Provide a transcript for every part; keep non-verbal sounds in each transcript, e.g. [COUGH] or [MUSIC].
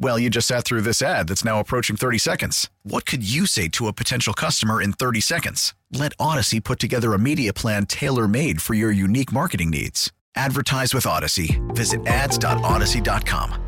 Well, you just sat through this ad that's now approaching 30 seconds. What could you say to a potential customer in 30 seconds? Let Odyssey put together a media plan tailor made for your unique marketing needs. Advertise with Odyssey. Visit ads.odyssey.com.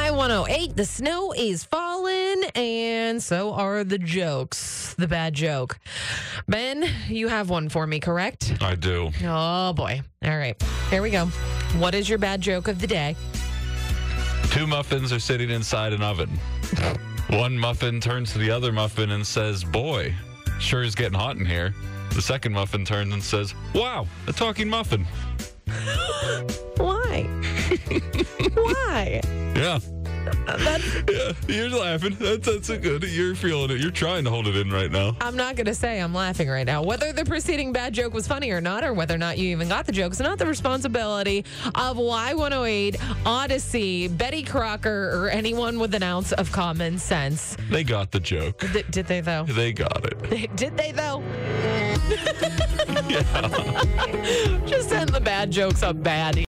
I 108. The snow is falling, and so are the jokes. The bad joke. Ben, you have one for me, correct? I do. Oh, boy. All right. Here we go. What is your bad joke of the day? Two muffins are sitting inside an oven. One muffin turns to the other muffin and says, Boy, sure is getting hot in here. The second muffin turns and says, Wow, a talking muffin. [LAUGHS] Why? [LAUGHS] Why? Yeah. Yeah, [LAUGHS] you're laughing. That's that's a good. You're feeling it. You're trying to hold it in right now. I'm not going to say I'm laughing right now. Whether the preceding bad joke was funny or not, or whether or not you even got the joke, is not the responsibility of Y108, Odyssey, Betty Crocker, or anyone with an ounce of common sense. They got the joke. Th- did they, though? They got it. [LAUGHS] Did they, though? [LAUGHS] Just send the bad jokes up bad.